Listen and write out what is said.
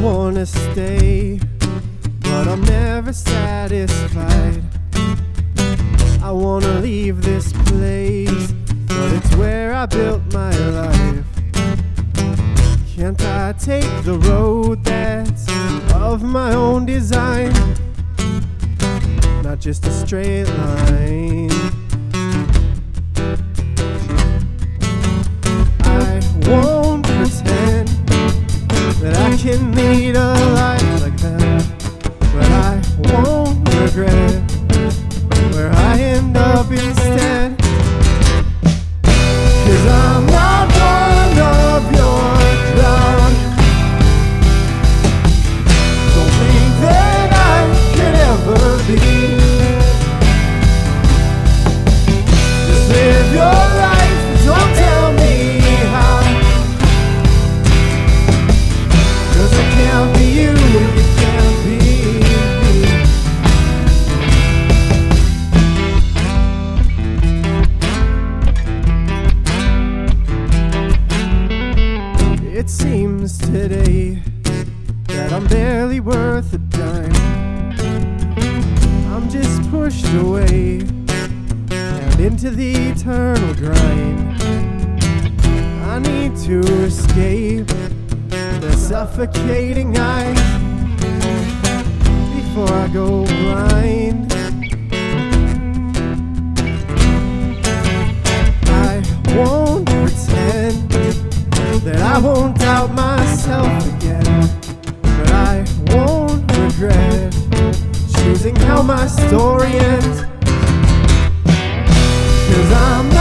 wanna stay, but I'm never satisfied. I wanna leave this place, but it's where I built my life. Can't I take the road that's of my own design? Not just a straight line. That I'm barely worth a dime. I'm just pushed away and into the eternal grind. I need to escape the suffocating eyes before I go blind. I won't pretend that I won't doubt myself again, choosing how my story ends. Cause I'm